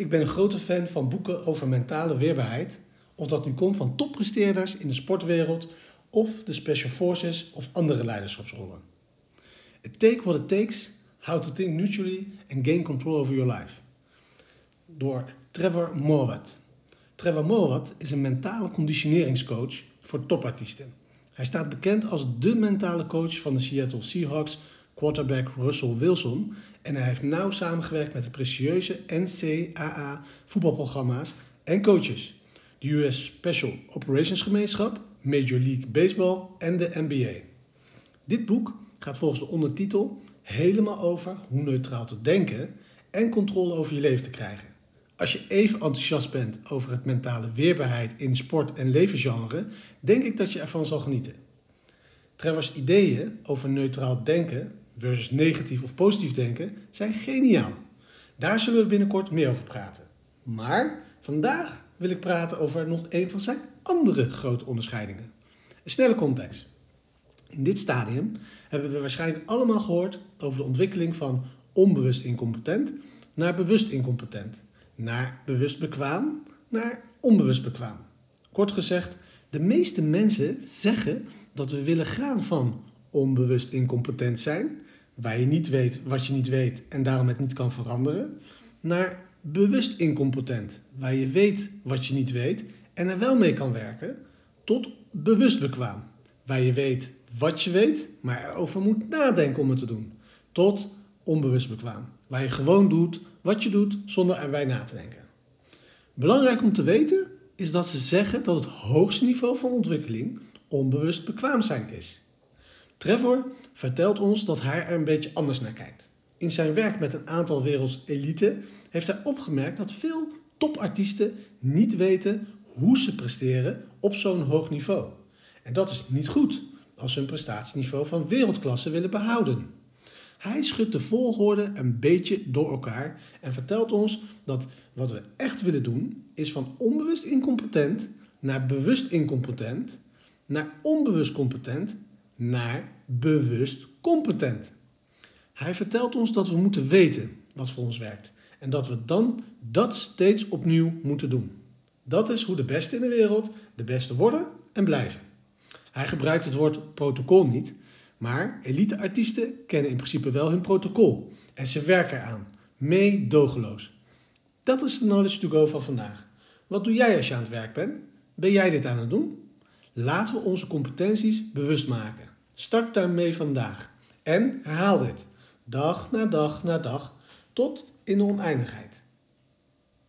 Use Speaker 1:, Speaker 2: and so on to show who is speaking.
Speaker 1: Ik ben een grote fan van boeken over mentale weerbaarheid. Of dat nu komt van toppresteerders in de sportwereld of de special forces of andere leiderschapsrollen. It take what it takes, how to think neutrally and gain control over your life. Door Trevor Morvat. Trevor Morvat is een mentale conditioneringscoach voor topartiesten. Hij staat bekend als de mentale coach van de Seattle Seahawks quarterback Russell Wilson en hij heeft nauw samengewerkt met de prestigieuze NCAA voetbalprogramma's en coaches, de US Special Operations Gemeenschap, Major League Baseball en de NBA. Dit boek gaat volgens de ondertitel helemaal over hoe neutraal te denken en controle over je leven te krijgen. Als je even enthousiast bent over het mentale weerbaarheid in sport en levensgenre, denk ik dat je ervan zal genieten. Trevor's ideeën over neutraal denken versus negatief of positief denken zijn geniaal. Daar zullen we binnenkort meer over praten. Maar vandaag wil ik praten over nog een van zijn andere grote onderscheidingen. Een snelle context. In dit stadium hebben we waarschijnlijk allemaal gehoord over de ontwikkeling van onbewust incompetent naar bewust incompetent, naar bewust bekwaam naar onbewust bekwaam. Kort gezegd, de meeste mensen zeggen dat we willen gaan van onbewust incompetent zijn, waar je niet weet wat je niet weet en daarom het niet kan veranderen, naar bewust incompetent, waar je weet wat je niet weet en er wel mee kan werken, tot bewust bekwaam, waar je weet wat je weet, maar erover moet nadenken om het te doen, tot onbewust bekwaam, waar je gewoon doet wat je doet zonder erbij na te denken. Belangrijk om te weten is dat ze zeggen dat het hoogste niveau van ontwikkeling onbewust bekwaam zijn is. Trevor vertelt ons dat hij er een beetje anders naar kijkt. In zijn werk met een aantal werelds elite heeft hij opgemerkt dat veel topartiesten niet weten hoe ze presteren op zo'n hoog niveau. En dat is niet goed als ze hun prestatieniveau van wereldklasse willen behouden. Hij schudt de volgorde een beetje door elkaar en vertelt ons dat wat we echt willen doen is van onbewust incompetent naar bewust incompetent, naar onbewust competent, naar bewust competent. Hij vertelt ons dat we moeten weten wat voor ons werkt en dat we dan dat steeds opnieuw moeten doen. Dat is hoe de beste in de wereld de beste worden en blijven. Hij gebruikt het woord protocol niet, maar elite-artiesten kennen in principe wel hun protocol en ze werken eraan, meedogenloos. Dat is de Knowledge to Go van vandaag. Wat doe jij als je aan het werk bent? Ben jij dit aan het doen? Laten we onze competenties bewust maken. Start daarmee vandaag en herhaal dit dag na dag na dag tot in de oneindigheid.